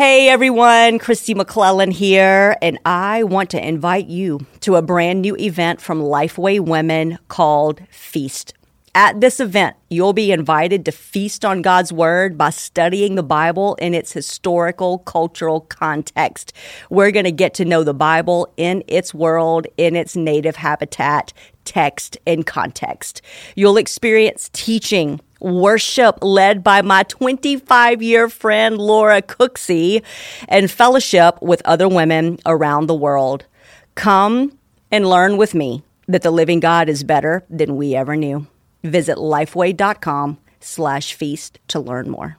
Hey everyone, Kristi McLelland here, and I want to invite you to a brand new event from Lifeway Women called Feast. At this event, you'll be invited to feast on God's Word by studying the Bible in its historical, cultural context. We're going to get to know the Bible in its world, in its native habitat, text, and context. You'll experience teaching, worship led by my 25 year friend Laura Cooksey, and fellowship with other women around the world. Come and learn with me that the living God is better than we ever knew. Visit lifeway.com slash feast to learn more.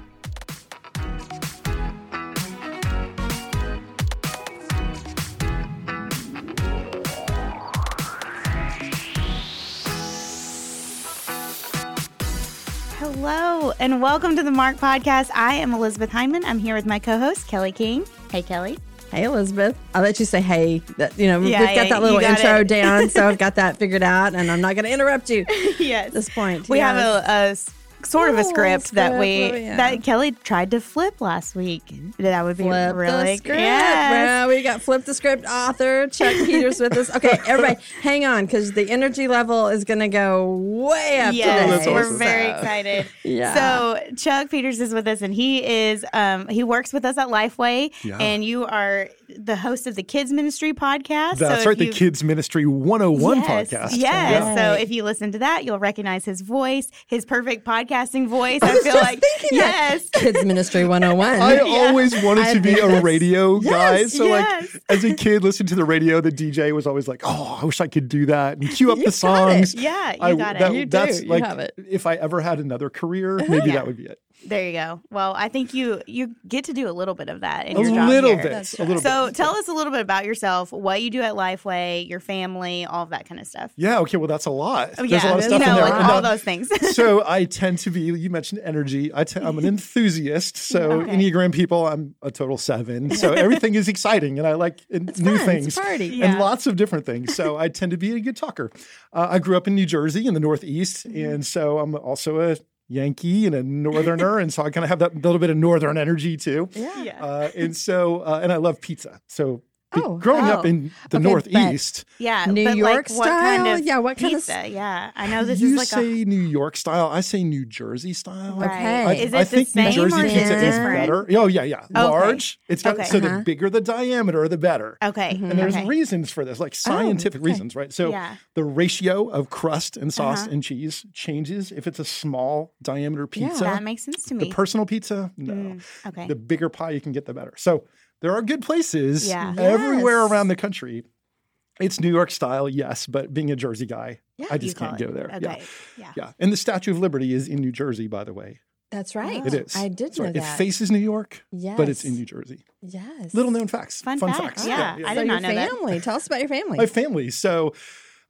Hello, and welcome to the Marked Podcast. I am Elizabeth Hyndman. I'm here with my co host, Kelly King. Hey, Kelly. Hey, Elizabeth. I'll let you say hey. That, you know, yeah, we've got yeah, that little got intro it. down, so I've got that figured out, and I'm not going to interrupt you yes. at this point. We yes. have a, a sort of a script, script that we oh, yeah. that Kelly tried to flip last week. That would be flip really the script. Yes. Well, we got flip the script author Chuck Peters with us. Okay, everybody, hang on because the energy level is going to go way up. Yes, today. we're very excited. yeah. So Chuck Peters is with us, and he is um, he works with us at Lifeway, yeah. and you are the host of the Kids Ministry podcast. That's so right, the Kids Ministry 101 yes, podcast. Yes. Yeah. So if you listen to that, you'll recognize his voice, his perfect podcasting voice. I, I feel like yes, Kids Ministry 101. I yeah. always wanted I to be a radio guy. So yes. like as a kid listening to the radio, the DJ was always like, "Oh, I wish I could do that and cue up you the songs." Yeah, you I, got that, it. You that's do. like you have it. if I ever had another career, maybe yeah. that would be it. There you go. Well, I think you you get to do a little bit of that in a your job little here. bit. A little so bit. tell us a little bit about yourself, what you do at Lifeway, your family, all of that kind of stuff. Yeah. Okay. Well, that's a lot. Oh, There's yeah, a lot of stuff you know, in there. Like all those things. so I tend to be. You mentioned energy. I t- I'm an enthusiast. So okay. Enneagram people, I'm a total seven. So everything is exciting, and I like it's new fun. things it's party. Yeah. and lots of different things. So I tend to be a good talker. Uh, I grew up in New Jersey in the Northeast, mm-hmm. and so I'm also a Yankee and a Northerner, and so I kind of have that little bit of Northern energy too. Yeah. Uh, and so, uh, and I love pizza. So Oh, growing oh. up in the okay, Northeast, yeah, New York like, style, kind of yeah, what kind pizza? of yeah? I know this you is like say a... New York style. I say New Jersey style. Right. Okay, I, is it I the think New Jersey pizza is better. Oh yeah, yeah, okay. large. It's got okay. so uh-huh. the bigger the diameter, the better. Okay, mm-hmm. and there's reasons for this, like oh, scientific oh, reasons, right? So yeah. the ratio of crust and sauce uh-huh. and cheese changes if it's a small diameter pizza. Yeah, that makes sense to me. The personal pizza, no. Mm, okay, the bigger pie you can get, the better. So there are good places yeah. everywhere yes. around the country it's New York style, yes, but being a Jersey guy, yeah, I just can't it. go there. Okay. Yeah. yeah. Yeah. And the Statue of Liberty is in New Jersey, by the way. That's right. It is. I did Sorry, know that. It faces New York, yes. but it's in New Jersey. Yes. Little known facts. Fun, Fun facts. facts. Yeah. yeah. I did so not your know family. that. Tell us about your family. My family. So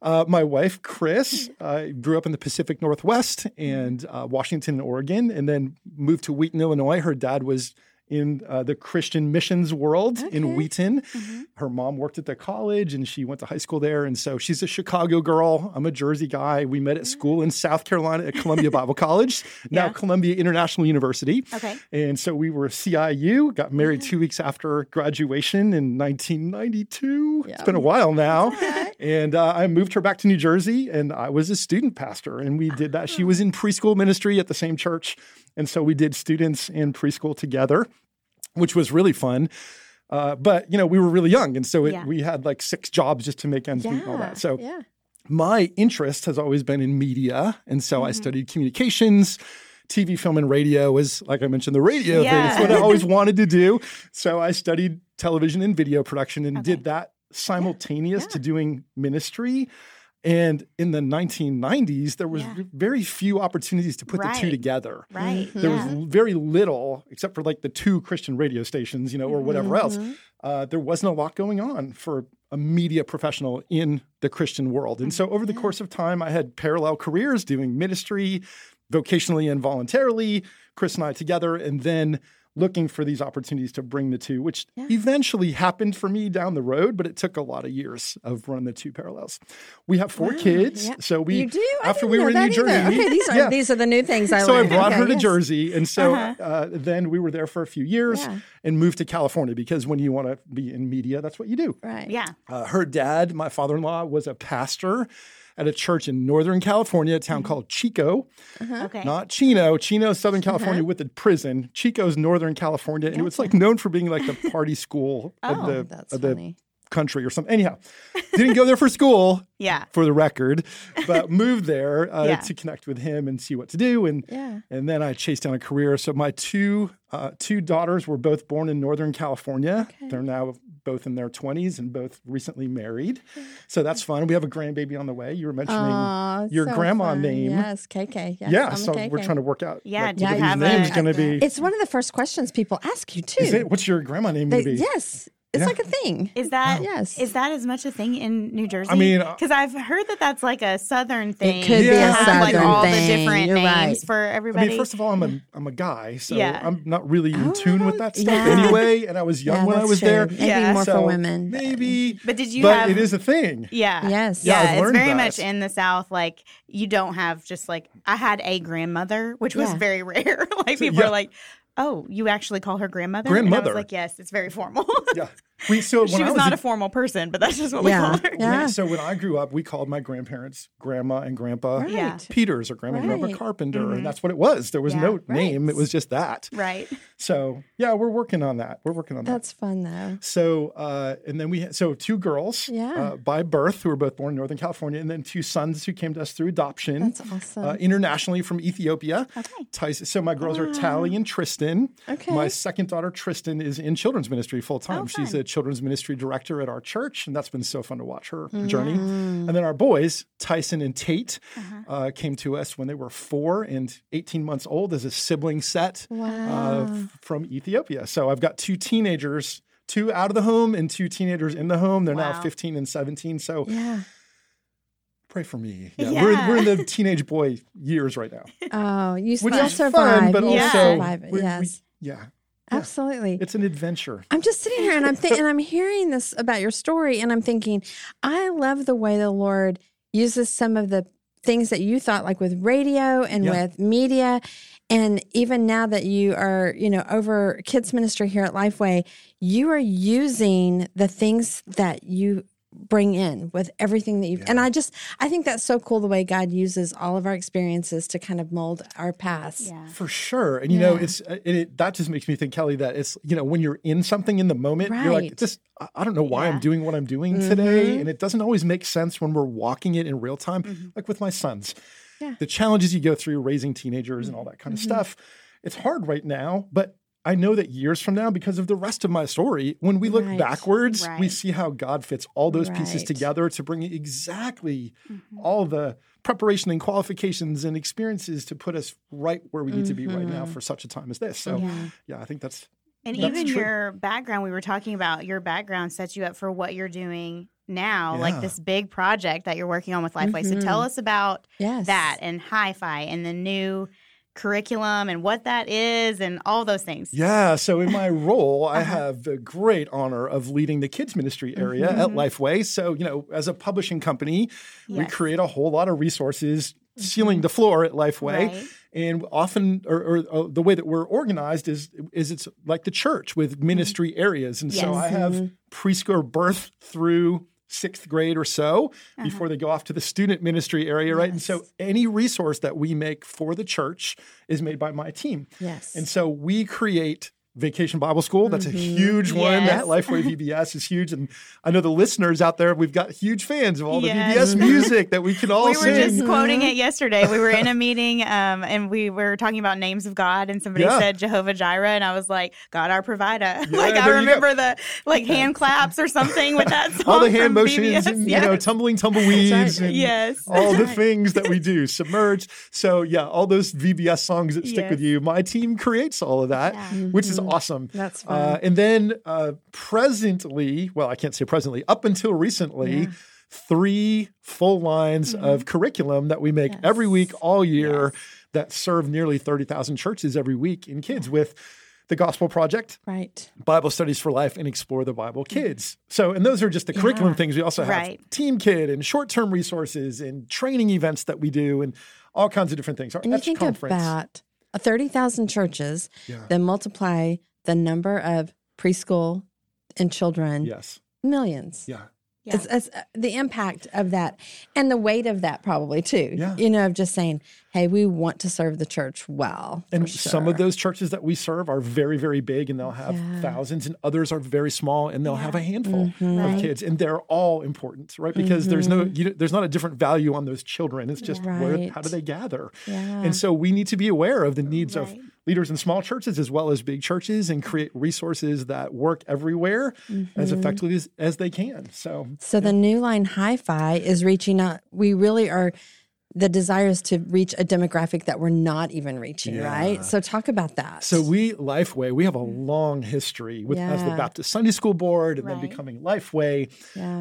uh, my wife, Chris, uh, grew up in the Pacific Northwest and uh, Washington and Oregon, and then moved to Wheaton, Illinois. Her dad was in uh, the Christian missions world okay. in Wheaton. Mm-hmm. Her mom worked at the college and she went to high school there. And so she's a Chicago girl. I'm a Jersey guy. We met at school in South Carolina at Columbia Bible College, now yeah. Columbia International University. Okay. And so we were CIU, got married mm-hmm. two weeks after graduation in 1992. Yeah. It's been a while now. And uh, I moved her back to New Jersey and I was a student pastor. And we did that. She was in preschool ministry at the same church. And so we did students in preschool together, which was really fun. Uh, but you know, we were really young, and so it, Yeah. we had like six jobs just to make ends meet and all that. So yeah. my interest has always been in media, and so I studied communications. TV, film, and radio was, like I mentioned, the radio thing. It's what I always wanted to do. So I studied television and video production and did that simultaneous to doing ministry. And in the 1990s, there was Yeah. very few opportunities to put the two Right. together. Right. There was very little, except for like the two Christian radio stations, you know, or whatever else. Uh, there wasn't a lot going on for a media professional in the Christian world. And so over the course of time, I had parallel careers doing ministry, vocationally and voluntarily, Chris and I together, and then looking for these opportunities to bring the two, which eventually happened for me down the road, but it took a lot of years of running the two parallels. We have four kids, yeah. so we you do? After we were in that New Jersey. Okay, these are yeah. these are the new things I So I brought Okay, her to yes. Jersey, and so Uh-huh. uh, then we were there for a few years Yeah. and moved to California because when you want to be in media, that's what you do. Right. Yeah. Uh, her dad, my father-in-law, was a pastor at a church in Northern California, a town Mm-hmm. called Chico, Okay. not Chino. Chino, Southern California, Uh-huh. with the prison. Chico's Northern California, and it was like known for being like the party school of Oh, the that's of the country or something. Anyhow, didn't go there for school yeah. for the record, but moved there uh, Yeah. to connect with him and see what to do. And Yeah. and then I chased down a career. So my two uh, two daughters were both born in Northern California. They're now both in their twenties and both recently married. So that's fun. We have a grandbaby on the way. You were mentioning Aw, your so grandma fun. name. Yes, KK. Yes, yeah, I'm so KK. we're trying to work out. Yeah, like, do what you the have name's going to be. It's one of the first questions people ask you too. Is it? What's your grandma name going to be? yes, it's Yeah. like a thing. Is that Yes. Is that as much a thing in New Jersey? I mean, because I've heard that that's like a southern thing. It could be a have, like southern all thing. the different You're names right. for I everybody. mean, first of all, I'm a I'm a guy, so Yeah. I'm not really in oh, tune with that stuff yeah. anyway. And I was young Yeah, when I that's was true. there. Maybe Yeah. more so for women. Maybe, but did you but have? it is a thing. Yeah. Yes. Yeah, Yeah, I've it's very that. much in the South. Like you don't have just like I had a grandmother, which was Yeah. very rare. like So, people yeah. are like, "Oh, you actually call her grandmother?" And I Grandmother. was like, "Yes, it's very formal." Yeah, we so she when I was was not a a formal person, but that's just what Yeah. we called her. Yeah. So when I grew up, we called my grandparents grandma and grandpa Right. Peters or grandma and grandpa Right. Carpenter, and that's what it was. There was Yeah. no Right. name; it was just that. Right. So yeah, we're working on that. We're working on that. That's fun though. So uh, and then we had, so two girls Yeah. uh, by birth who were both born in Northern California, and then two sons who came to us through adoption. That's awesome. Uh, internationally from Ethiopia. Okay. So my girls are Tally and Tristan. Okay. My second daughter Tristan is in children's ministry full time. Oh, She's a children's ministry director at our church, and that's been so fun to watch her Mm. journey. And then our boys, Tyson and Tate, Uh-huh. uh, came to us when they were four and 18 months old as a sibling set uh, Wow. f- from Ethiopia. So I've got two teenagers. Two out of the home and two teenagers in the home. They're now 15 and 17. So yeah. pray for me. Yeah, We're, Yeah. we're in the teenage boy years right now. Oh, you Which you'll is survive. fun, but You'll also survive it. we- we- yes. yeah, Absolutely. it's an adventure. I'm just sitting here and I'm thinking, and I'm hearing this about your story, and I'm thinking, I love the way the Lord uses some of the things that you thought, like with radio and Yeah. with media, and even now that you are, you know, over kids ministry here at Lifeway, you are using the things that you bring in with everything that you have and I just I think that's so cool the way God uses all of our experiences to kind of mold our past. Yeah. For sure, and you know, it's uh, it, it, that just makes me think, Kelly, that it's you know when you're in something in the moment, you're like, Right. this. I- I don't know why I'm doing what I'm doing Mm-hmm. today, and it doesn't always make sense when we're walking it in real time. Like with my sons, Yeah. the challenges you go through raising teenagers and all that kind of stuff. It's hard right now, but I know that years from now, because of the rest of my story, when we look Right. backwards, we see how God fits all those pieces together to bring exactly mm-hmm. all the preparation and qualifications and experiences to put us right where we need to be right now mm-hmm. for such a time as this. So, yeah, Yeah. I think that's And That's even true. your background, we were talking about your background sets you up for what you're doing now, Yeah. like this big project that you're working on with Lifeway. So tell mm-hmm. us about Yes. that and Hyfi and the new curriculum and what that is and all those things. Yeah. So in my role, I uh-huh. have the great honor of leading the kids ministry area at mm-hmm. Lifeway. So, you know, as a publishing company, we create a whole lot of resources sealing mm-hmm. the floor at Lifeway. Right. And often, or, or uh, the way that we're organized is, is it's like the church with mm-hmm. ministry areas. And so I have preschool birth through sixth grade or so uh-huh. before they go off to the student ministry area, right? And so any resource that we make for the church is made by my team. Yes. And so we create Vacation Bible School. That's mm-hmm. a huge one. Yes. That Lifeway VBS is huge. And I know the listeners out there, we've got huge fans of all the yes. VBS music that we can all we sing. We were just quoting it yesterday. We were in a meeting um, and we were talking about names of God, and somebody yeah. said Jehovah Jireh, and I was like, God our provider. Yeah, like I remember the like hand claps or something with that song. all the hand motions VBS. and yes. you know tumbling tumbleweeds right. and yes. all the things that we do. Submerge. So yeah, all those VBS songs that stick with you. My team creates all of that, which is Mm-hmm. Awesome. That's fun. Uh, and then uh, presently, well, I can't say presently, up until recently, yeah. three full lines mm-hmm. of curriculum that we make yes. every week, all year, yes. that serve nearly 30,000 churches every week in kids yeah. with the Gospel Project, right? Bible Studies for Life, and Explore the Bible. Kids. So, and those are just the yeah. curriculum things. We also have right. Team Kid and short term resources and training events that we do and all kinds of different things. Our and you think conference. about 30,000 churches, yeah. then multiply the number of preschool and children. Yes. Millions. Yeah. Yeah. It's, it's, uh, the impact of that and the weight of that probably too. Yeah. You know, of just saying, hey, we want to serve the church well. And sure. some of those churches that we serve are very, very big and they'll have yeah. thousands, and others are very small and they'll yeah. have a handful mm-hmm. of right. kids, and they're all important, right? Because mm-hmm. there's no, mm-hmm. you, there's not a different value on those children. It's just right. where, how do they gather? And so we need to be aware of the needs right. of leaders in small churches as well as big churches and create resources that work everywhere mm-hmm. as effectively as, as, they can. So, so yeah. the new line Hyfi is reaching out. We really are. The desire is to reach a demographic that we're not even reaching, yeah. right? So talk about that. So we Lifeway, we have a long history with yeah. as the Baptist Sunday School Board and right. then becoming Lifeway,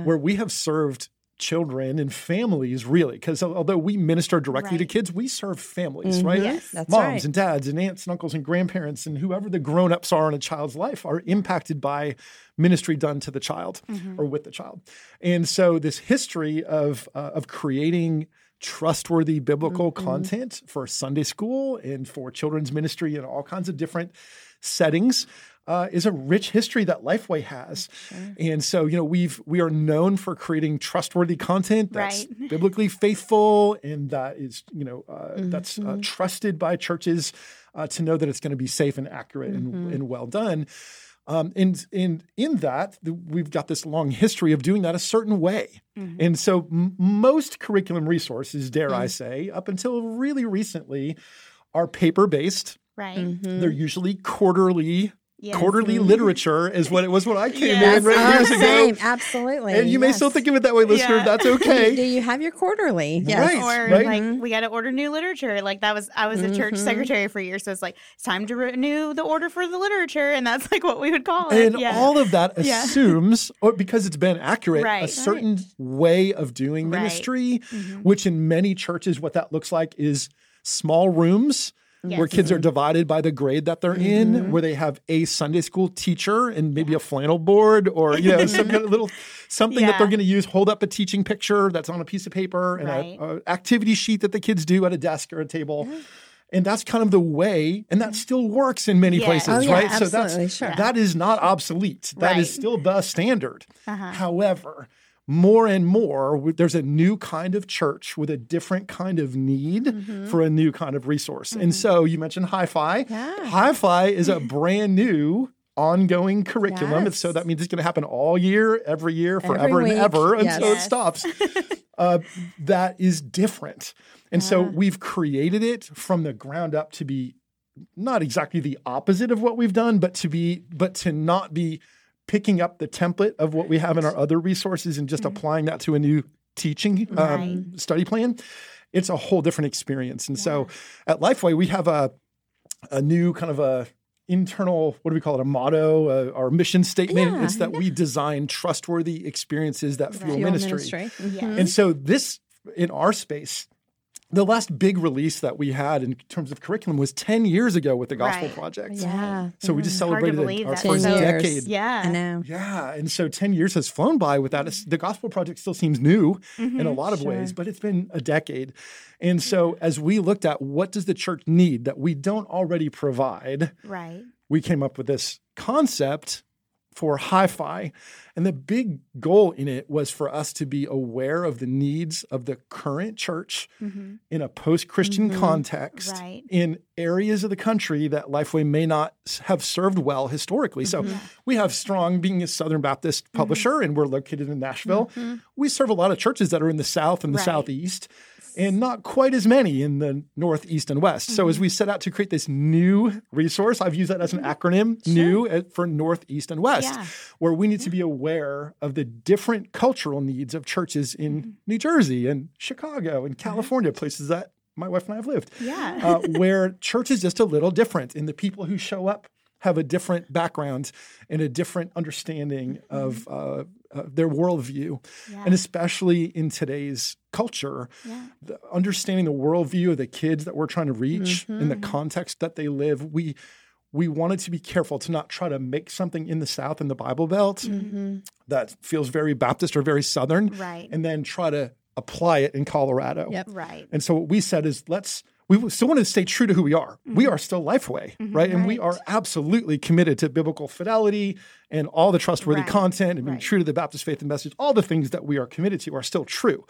where we have served children and families really because although we minister directly right. to kids we serve families mm-hmm. right yes, that's moms right. and dads and aunts and uncles and grandparents and whoever the grown-ups are in a child's life are impacted by ministry done to the child mm-hmm. or with the child and so this history of uh, of creating trustworthy biblical mm-hmm. content for Sunday school and for children's ministry and all kinds of different settings uh, is a rich history that Lifeway has. Sure. And so, you know, we've we are known for creating trustworthy content that's right. biblically faithful and that is, you know, uh, mm-hmm. that's uh, trusted by churches uh, to know that it's going to be safe and accurate mm-hmm. and, and well done. Um, and, and in that, we've got this long history of doing that a certain way. Mm-hmm. And so, m- most curriculum resources, dare I mm. say, up until really recently, are paper based. Right. Mm-hmm. They're usually quarterly Yes. Quarterly mm-hmm. literature is what it was when I came yes. in right oh, years same. ago. Absolutely. And you may still think of it that way, listener. Yeah. That's okay. Do you have your quarterly? Yes. Right, or right. like mm-hmm. we got to order new literature. Like that was I was a mm-hmm. church secretary for years, so it's like it's time to renew the order for the literature, and that's like what we would call it. And yeah. all of that assumes, or because it's been accurate, right. a certain right. way of doing ministry, mm-hmm. which in many churches, what that looks like is small rooms Yes. where kids are divided by the grade that they're mm-hmm. in, where they have a Sunday school teacher and maybe a flannel board or you know some kind of little something yeah. that they're going to use. Hold up a teaching picture that's on a piece of paper and right. a, a, activity sheet that the kids do at a desk or a table. Yeah. And that's kind of the way, and that still works in many places, oh, yeah, right? Absolutely, so that's sure. that is not obsolete. That right. is still the standard. Uh-huh. However, more and more, there's a new kind of church with a different kind of need mm-hmm. for a new kind of resource. Mm-hmm. And so you mentioned Hyfi. Yeah. Hyfi is a brand new ongoing curriculum. Yes. So that means it's going to happen all year, every year, forever every and ever yes. until it stops. uh, that is different. And yeah. so we've created it from the ground up to be not exactly the opposite of what we've done, but to be, but to not be picking up the template of what we have in our other resources and just mm-hmm. applying that to a new teaching um, right. study plan, it's a whole different experience. And yeah. so at Lifeway, we have a a new kind of a internal what do we call it a motto uh, our mission statement yeah, it's that yeah. we design trustworthy experiences that fuel, right. ministry, ministry. Mm-hmm. and so this in our space the last big release that we had in terms of curriculum was 10 years ago with the Gospel right. Project. Yeah. So we just celebrated our first years. decade. Yeah. I know. Yeah. And so 10 years has flown by without us. the Gospel Project still seems new mm-hmm. in a lot of sure. ways, but it's been a decade. And so as we looked at what does the church need that we don't already provide, right. we came up with this concept for Hyfi. And the big goal in it was for us to be aware of the needs of the current church mm-hmm. in a post Christian mm-hmm. context right. in areas of the country that Lifeway may not have served well historically. Mm-hmm. So we have strong, being a Southern Baptist mm-hmm. publisher, and we're located in Nashville. Mm-hmm. We serve a lot of churches that are in the South and the right. Southeast and not quite as many in the Northeast and West. Mm-hmm. So as we set out to create this new resource, I've used that as an mm-hmm. acronym, sure. new for Northeast and West, yeah. where we need to be aware of the different cultural needs of churches in mm-hmm. New Jersey and Chicago and California, places that my wife and I have lived. Yeah. uh, where church is just a little different and the people who show up have a different background and a different understanding mm-hmm. of uh, uh, their worldview. Yeah. And especially in today's culture, yeah. the, understanding the worldview of the kids that we're trying to reach mm-hmm. in the context that they live, we we wanted to be careful to not try to make something in the South in the Bible Belt mm-hmm. that feels very Baptist or very Southern, right. and then try to apply it in Colorado. Yep. Right. And so what we said is let's we still want to stay true to who we are. Mm-hmm. We are still Lifeway, mm-hmm, right? And right. we are absolutely committed to biblical fidelity and all the trustworthy right. content and being right. true to the Baptist faith and message. All the things that we are committed to are still true.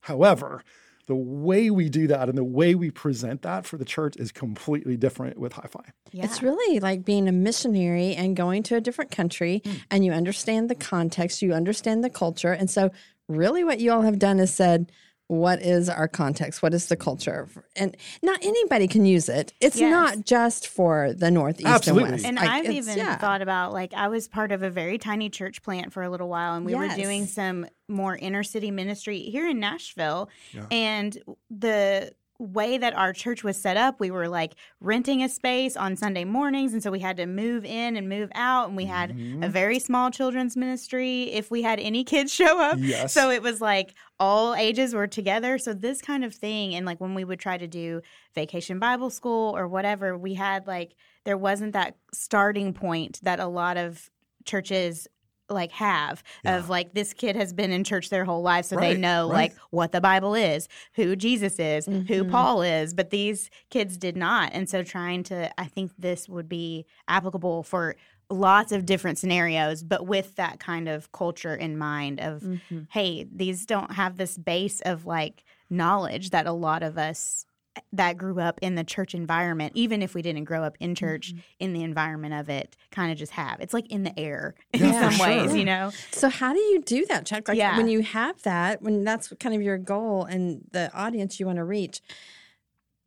However, the way we do that and the way we present that for the church is completely different with Hyfi. Yeah. It's really like being a missionary and going to a different country mm. and you understand the context, you understand the culture. And so, really, what you all have done is said, what is our context what is the culture and not anybody can use it it's yes. not just for the northeast Absolutely. and west and like, i've even yeah. thought about like i was part of a very tiny church plant for a little while and we yes. were doing some more inner city ministry here in nashville yeah. and the way that our church was set up, we were like renting a space on Sunday mornings. And so we had to move in and move out. And we had mm-hmm. a very small children's ministry if we had any kids show up. Yes. So it was like all ages were together. So this kind of thing. And like when we would try to do vacation Bible school or whatever, we had like, there wasn't that starting point that a lot of churches like have yeah. of like this kid has been in church their whole life so right, they know right. like what the bible is who jesus is mm-hmm. who paul is but these kids did not and so trying to i think this would be applicable for lots of different scenarios but with that kind of culture in mind of mm-hmm. hey these don't have this base of like knowledge that a lot of us that grew up in the church environment, even if we didn't grow up in church, mm-hmm. in the environment of it, kind of just have. It's like in the air in yeah, some ways, sure. you know? So, how do you do that, Chuck? Like, yeah. when you have that, when that's kind of your goal and the audience you want to reach,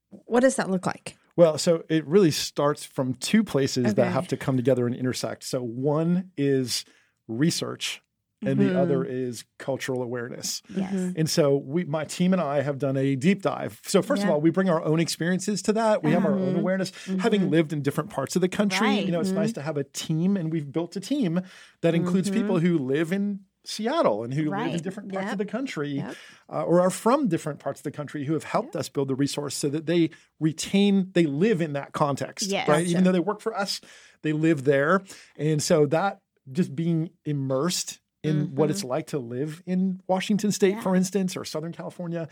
what does that look like? Well, so it really starts from two places okay. that have to come together and intersect. So, one is research and mm-hmm. the other is cultural awareness. Yes. Mm-hmm. And so we my team and I have done a deep dive. So first yeah. of all, we bring our own experiences to that. We mm-hmm. have our own mm-hmm. awareness. Mm-hmm. Having lived in different parts of the country, right. you know, it's nice mm-hmm. to have a team and we've built a team that includes people who live in Seattle and who right. live in different parts yep. of the country yep. uh, or are from different parts of the country who have helped yep. us build the resource so that they retain, they live in that context, yes. right? Even though they work for us, they live there. And so that just being immersed in mm-hmm. what it's mm-hmm. like to live in Washington State, yeah. for instance, or Southern California,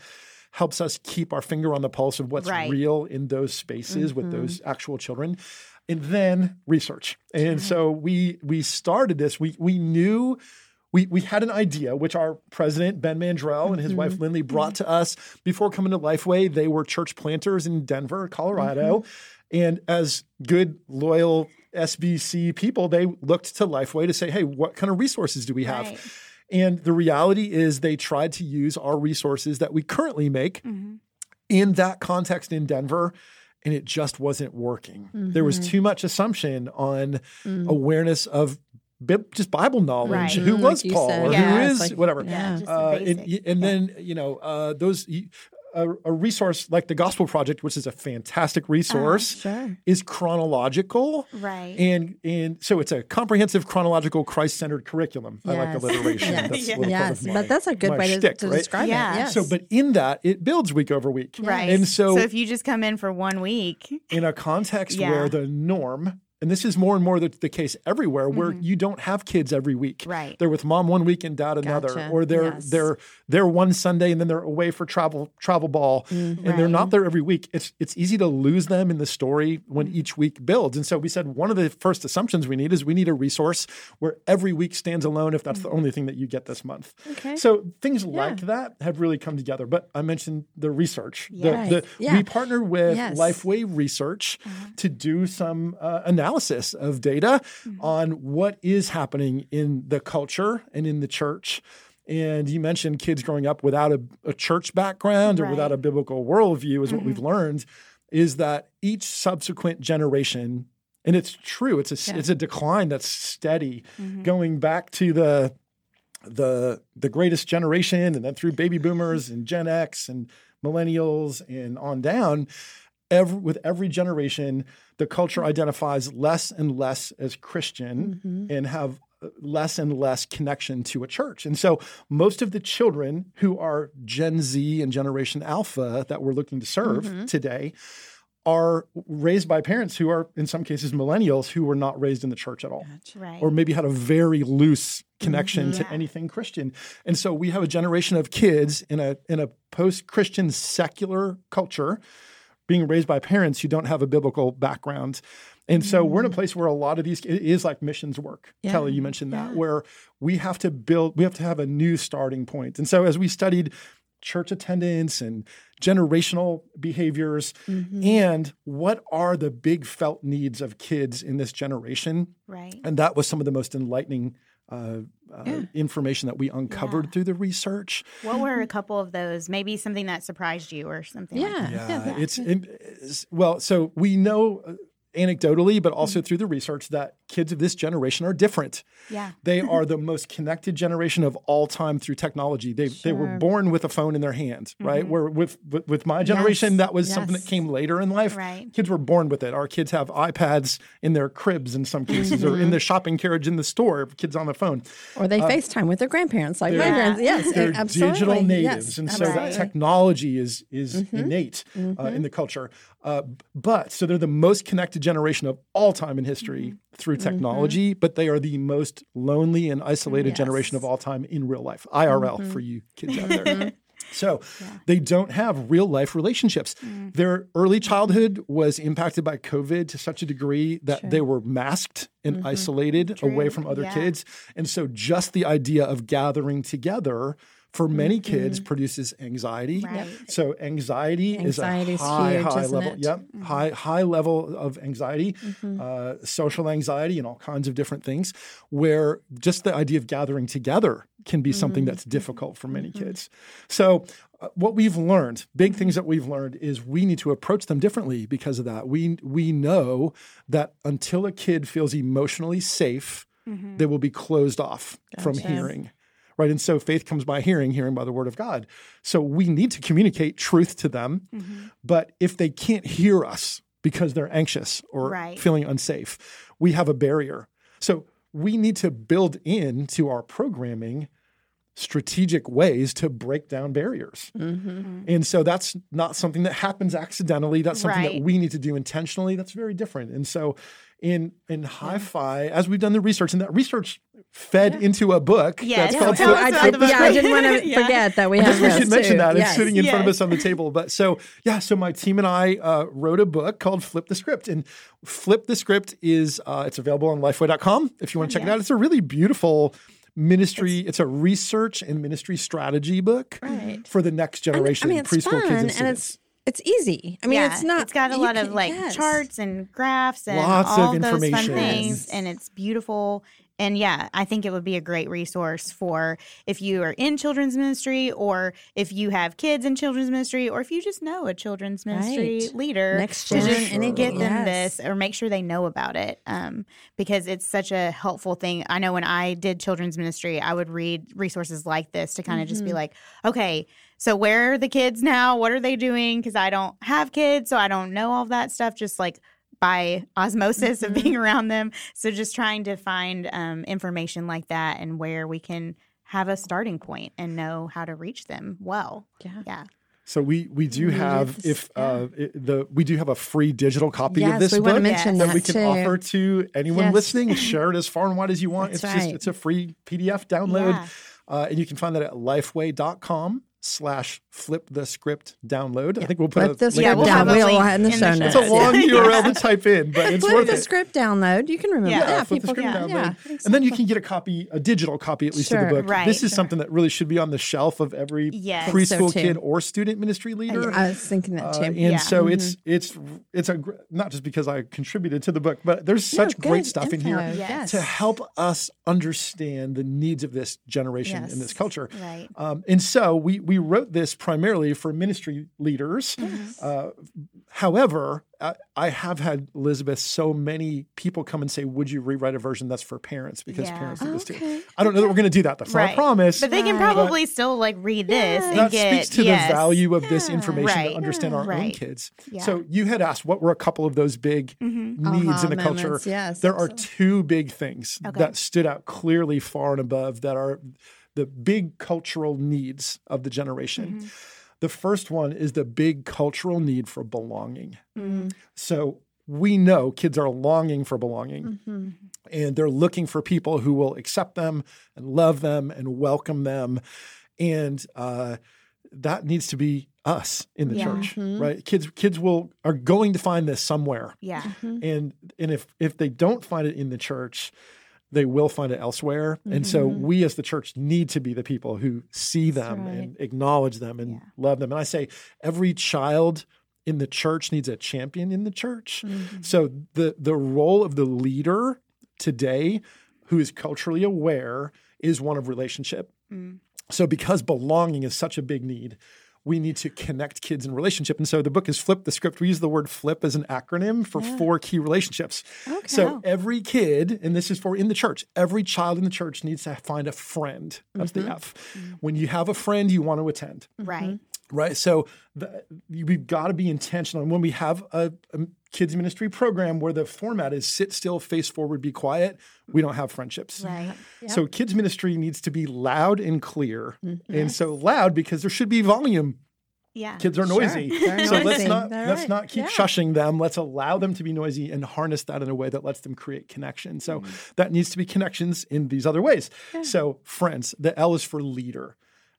helps us keep our finger on the pulse of what's right. real in those spaces mm-hmm. with those actual children. And then research. And so we we started this. We we knew we, we had an idea, which our president, Ben Mandrell, and his mm-hmm. wife, Lindley, brought mm-hmm. to us before coming to Lifeway. They were church planters in Denver, Colorado. Mm-hmm. And as good, loyal SBC people, they looked to Lifeway to say, hey, what kind of resources do we have? Right. And the reality is they tried to use our resources that we currently make mm-hmm. in that context in Denver and it just wasn't working. Mm-hmm. There was mm-hmm. too much assumption on mm. awareness of just Bible knowledge. Right. Who mm, was like Paul? Or yeah, who is like, whatever? Yeah, uh, and, and yeah. then you know uh, those a, a, resource like the Gospel Project, which is a fantastic resource, uh, sure. is chronological, right? And and so it's a comprehensive chronological Christ centered curriculum. Yes. I like alliteration. yes, that's yes. yes. My, but that's a good way shtick, to, to right? describe yeah. it. Yes. So, but in that, it builds week over week, right? And so, so if you just come in for one week in a context yeah. where the norm and this is more and more the, the case everywhere, where mm-hmm. you don't have kids every week. Right. They're with mom one week and dad another, gotcha. or they're yes. they're they're one Sunday and then they're away for travel travel ball, mm-hmm. and right. they're not there every week. It's it's easy to lose them in the story when mm-hmm. each week builds. And so we said one of the first assumptions we need is we need a resource where every week stands alone if that's the mm-hmm. only thing that you get this month. Okay. So things yeah. like that have really come together. But I mentioned the research. Yes. The, the, yeah. We partner with yes. Lifeway Research uh-huh. to do some uh, analysis of data mm-hmm. on what is happening in the culture and in the church. And you mentioned kids growing up without a, a church background right. or without a biblical worldview, is mm-hmm. what we've mm-hmm. learned, is that each subsequent generation, and it's true, it's a yeah. it's a decline that's steady, mm-hmm. going back to the the the greatest generation, and then through baby boomers and Gen X and millennials and on down. Every, with every generation, the culture mm-hmm. identifies less and less as Christian mm-hmm. and have less and less connection to a church. And so most of the children who are Gen Z and Generation Alpha that we're looking to serve mm-hmm. today are raised by parents who are, in some cases, millennials who were not raised in the church at all. Right. Or maybe had a very loose connection mm-hmm. to yeah. anything Christian. And so we have a generation of kids in a in a post-Christian secular culture being raised by parents who don't have a biblical background. And so mm-hmm. we're in a mm. place where a lot of these it is like missions work. Yeah. Kelly, you mentioned that, yeah. where we have to build, we have to have a new starting point. And so as we studied church attendance and generational behaviors mm-hmm. and what are the big felt needs of kids in this generation. Right. And that was some of the most enlightening uh, uh, yeah. information that we uncovered yeah. through the research. What were a couple of those? Maybe something that surprised you or something. Yeah, like yeah. yeah. It's, it's, well. So we know uh, anecdotally, but also mm-hmm. through the research that kids of this generation are different. Yeah. They are the most connected generation of all time through technology. They sure. they were born with a phone in their hands, right? Mm-hmm. Where with, with, with my generation yes. that was yes. something that came later in life. Right. Kids were born with it. Our kids have iPads in their cribs in some cases or in mm-hmm. the shopping carriage in the store, kids on the phone. Or they uh, FaceTime with their grandparents like my parents. Yes, they're absolutely. digital natives. Yes, and so that technology is is mm-hmm. innate uh, mm-hmm. in the culture. Uh, but so they're the most connected generation of all time in history mm-hmm. through technology, mm-hmm. but they are the most lonely and isolated yes. generation of all time in real life, IRL mm-hmm. for you kids out there. Mm-hmm. So yeah. they don't have real life relationships. Mm. Their early childhood was impacted by COVID to such a degree that they were masked and mm-hmm. isolated True. away from other yeah. kids. And so just the idea of gathering together for many mm-hmm. kids produces anxiety. Right. So anxiety, anxiety is a high, huge, high level. It? Yep, mm-hmm. high, high level of anxiety, mm-hmm. uh, social anxiety, and all kinds of different things. Where just the idea of gathering together can be something mm-hmm. that's difficult for many mm-hmm. kids. So uh, what we've learned, big things that we've learned, is we need to approach them differently because of that. We we know that until a kid feels emotionally safe, mm-hmm. they will be closed off gotcha. from hearing right? And so faith comes by hearing, hearing by the word of God. So we need to communicate truth to them. Mm-hmm. But if they can't hear us because they're anxious or right. feeling unsafe, we have a barrier. So we need to build into our programming strategic ways to break down barriers. Mm-hmm. And so that's not something that happens accidentally. That's something right. that we need to do intentionally. That's very different. And so in in Hyfi as we've done the research and that research fed yeah. into a book yes. that's called I, I, yeah, I didn't want to yeah. forget that we have we should mention that yes. it's sitting in yes. front of us on the table but so yeah so my team and I uh, wrote a book called flip the script and flip the script is uh, it's available on lifeway.com if you want to check it out it's a really beautiful ministry it's, it's, a research and ministry strategy book right. for the next generation I mean, preschool kids and, and it's it's easy. I mean, yeah, it's not. It's got a lot of like yes. charts and graphs and Lots all of those fun things, and it's beautiful. And yeah, I think it would be a great resource for if you are in children's ministry or if you have kids in children's ministry or if you just know a children's ministry right. leader Next to just sure. get them yes. this or make sure they know about it um, because it's such a helpful thing. I know when I did children's ministry, I would read resources like this to kind of mm-hmm. just be mm-hmm. like, okay, so where are the kids now? What are they doing? Because I don't have kids, so I don't know all that stuff. Just like by osmosis mm-hmm. of being around them. So just trying to find um, information like that and where we can have a starting point and know how to reach them well. Yeah. Yeah. So we we do have if uh, the we do have a free digital copy yes, of this we book that, that, we can too. offer to anyone yes. listening. Share it as far and wide as you want. That's it's right. just it's a free PDF download, yeah. uh, and you can find that at lifeway.com slash flip the script download. Yeah. I think we'll put flip a the script down. We'll in the show notes. It's a long URL to type in, but it's flip worth the it. script download. You can remember. Yeah, yeah flip people the script can. download, Yeah, and then you can get a copy, a digital copy at least sure. of the book. Right, this is sure. something that really should be on the shelf of every yes. preschool so kid or student ministry leader. I was thinking that too. Uh, and yeah. so mm-hmm. it's it's it's a not just because I contributed to the book, but there's such no, great stuff info. in here yes. to help us understand the needs of this generation yes. in this culture. Right. Um, and so we we wrote this primarily for ministry leaders. Mm-hmm. Uh, however, I, I, have had Elizabeth so many people come and say, "Would you rewrite a version that's for parents?" Because Yeah. parents need this too. I don't know that we're going to do that. That's not Right. a promise. But they can Right. probably still like read this and that get speaks to yes. the value of this information Right. to understand our own kids. Yeah. So you had asked what were a couple of those big needs Aha in the culture. yes, there are two big things Okay. that stood out clearly far and above that are the big cultural needs of the generation. Mm-hmm. The first one is the big cultural need for belonging. Mm-hmm. So we know kids are longing for belonging mm-hmm. and they're looking for people who will accept them and love them and welcome them. And uh, that needs to be us in the Yeah. church, right? Kids, kids will are going to find this somewhere, Yeah. and and if if they don't find it in the church, they will find it elsewhere. And so mm-hmm. we as the church need to be the people who see them right. and acknowledge them and love them. And I say every child in the church needs a champion in the church. Mm-hmm. So the the role of the leader today who is culturally aware is one of relationship. Mm. So because belonging is such a big need, we need to connect kids in relationship. And so the book is Flip the Script. We use the word flip as an acronym for four key relationships. Oh, so every kid, and this is for in the church, every child in the church needs to find a friend. That's the mm-hmm. F. Mm-hmm. When you have a friend, you want to attend Right. Mm-hmm. Right? So the, we've got to be intentional. And when we have a, a kids ministry program where the format is sit still, face forward, be quiet, we don't have friendships. Right. So kids ministry needs to be loud and clear, mm-hmm. and so loud because there should be volume. Yeah. Kids are noisy, They're so let's not They're let's right. not keep Yeah. shushing them. Let's allow them to be noisy and harness that in a way that lets them create connection. So mm. that needs to be connections in these other ways. So friends, the L is for leader.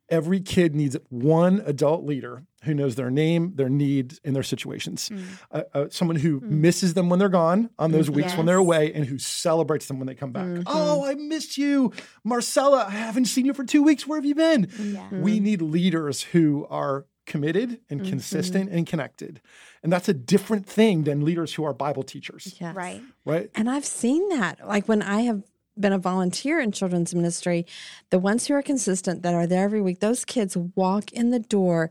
Every kid needs one adult leader who knows their name, their needs, and their situations. Uh, uh, someone who misses them when they're gone on those weeks when they're away and who celebrates them when they come back. Oh, I missed you. Marcella, I haven't seen you for two weeks. Where have you been? Yeah. We need leaders who are committed and consistent and connected. And that's a different thing than leaders who are Bible teachers, Yes. Right. right? And I've seen that. Like when I have been a volunteer in children's ministry, the ones who are consistent that are there every week, those kids walk in the door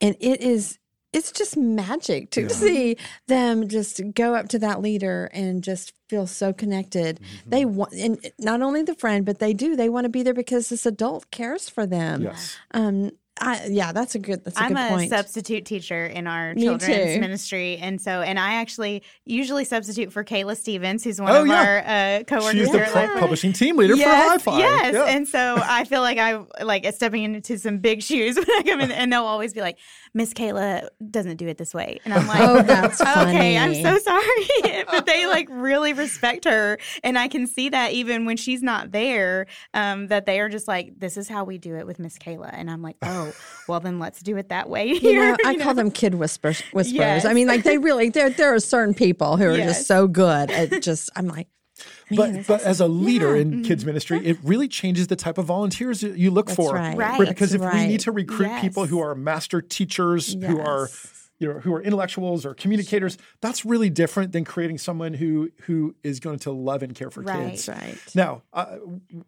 and it is it's just magic to see them just go up to that leader and just feel so connected. They want and not only the friend, but they do. They want to be there because this adult cares for them. Yes. Um I, yeah, that's a good. That's a I'm good a point. substitute teacher in our Me children's too. ministry, and so and I actually usually substitute for Kayla Stevens, who's one Oh, of yeah. our uh, coworkers She's the here pu- publishing team leader yes, for Hyfi. Yes, Yeah. and so I feel like I like stepping into some big shoes when I come in, and they'll always be like, "Miss Kayla doesn't do it this way," and I'm like, Oh, that's okay. I'm so sorry, but they like really respect her, and I can see that even when she's not there, um, that they are just like, "This is how we do it with Miss Kayla," and I'm like, "Oh, well then let's do it that way." You know, I you call know? them kid whispers. Whisperers. Yes. I mean, like they really there. There are certain people who are Yes. just so good at just. I'm like, man, But but as a leader yeah. in mm-hmm. kids ministry, it really changes the type of volunteers you look That's for. right. Right. Because if That's we need to recruit Yes. people who are master teachers, who are Yes. You know who are intellectuals or communicators, that's really different than creating someone who who is going to love and care for Right. kids. right. Right. Now, uh,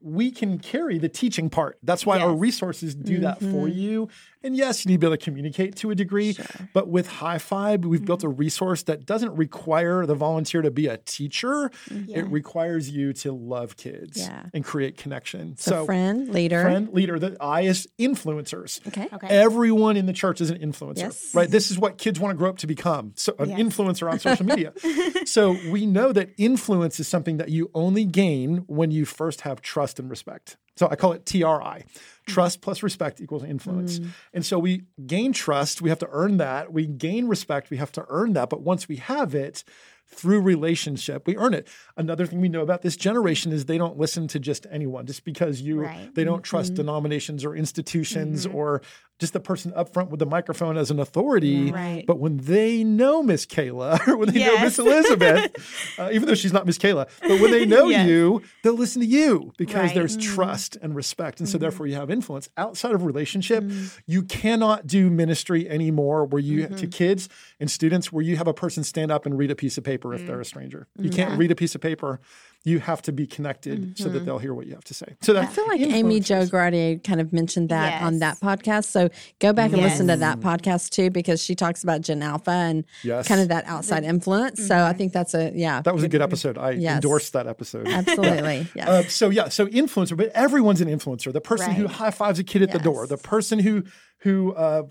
we can carry the teaching part. That's why our resources do that for Mm-hmm. you. And yes, you need to be able to communicate to a degree. But with Hyfi, we've built a Mm-hmm. resource that doesn't require the volunteer to be a teacher. It requires you to love kids Mm-hmm. Yeah. and create connection. So, friend, leader. friend, leader. The I is influencers. Okay. Okay. Everyone in the church is an influencer, Yes. right? This is what kids want to grow up to become. So an Yes. influencer on social media. so we know that influence is something that you only gain when you first have trust and respect. So I call it TRI. Trust plus respect equals influence. Mm. And so we gain trust, we have to earn that. We gain respect, we have to earn that. But once we have it, through relationship we earn it another thing we know about this generation is they don't listen to just anyone just because you right. they don't trust mm-hmm. denominations or institutions mm-hmm. or just the person up front with the microphone as an authority. Right. But when they know Miss Kayla or when they yes. know Miss Elizabeth, uh, even though she's not Miss Kayla, but when they know yes. you, they'll listen to you because right. there's mm trust and respect. And so mm-hmm. therefore you have influence. Outside of relationship, mm you cannot do ministry anymore where you to mm-hmm. kids and students where you have a person stand up and read a piece of paper if they're a mm. stranger. You can't read a piece of paper you have to be connected mm-hmm. so that mm-hmm. they'll hear what you have to say. So I feel like Amy Jo Guardier kind of mentioned that yes. on that podcast. So go back and listen to that podcast too, because she talks about Gen Alpha and yes. kind of that outside influence. Mm-hmm. So I mm-hmm. think that's a yeah. That was a good episode. I yes. endorsed that episode. Absolutely. yeah. Uh, so yeah, so influencer, but everyone's an influencer. The person right. who high fives a kid at the door, the person who who uh,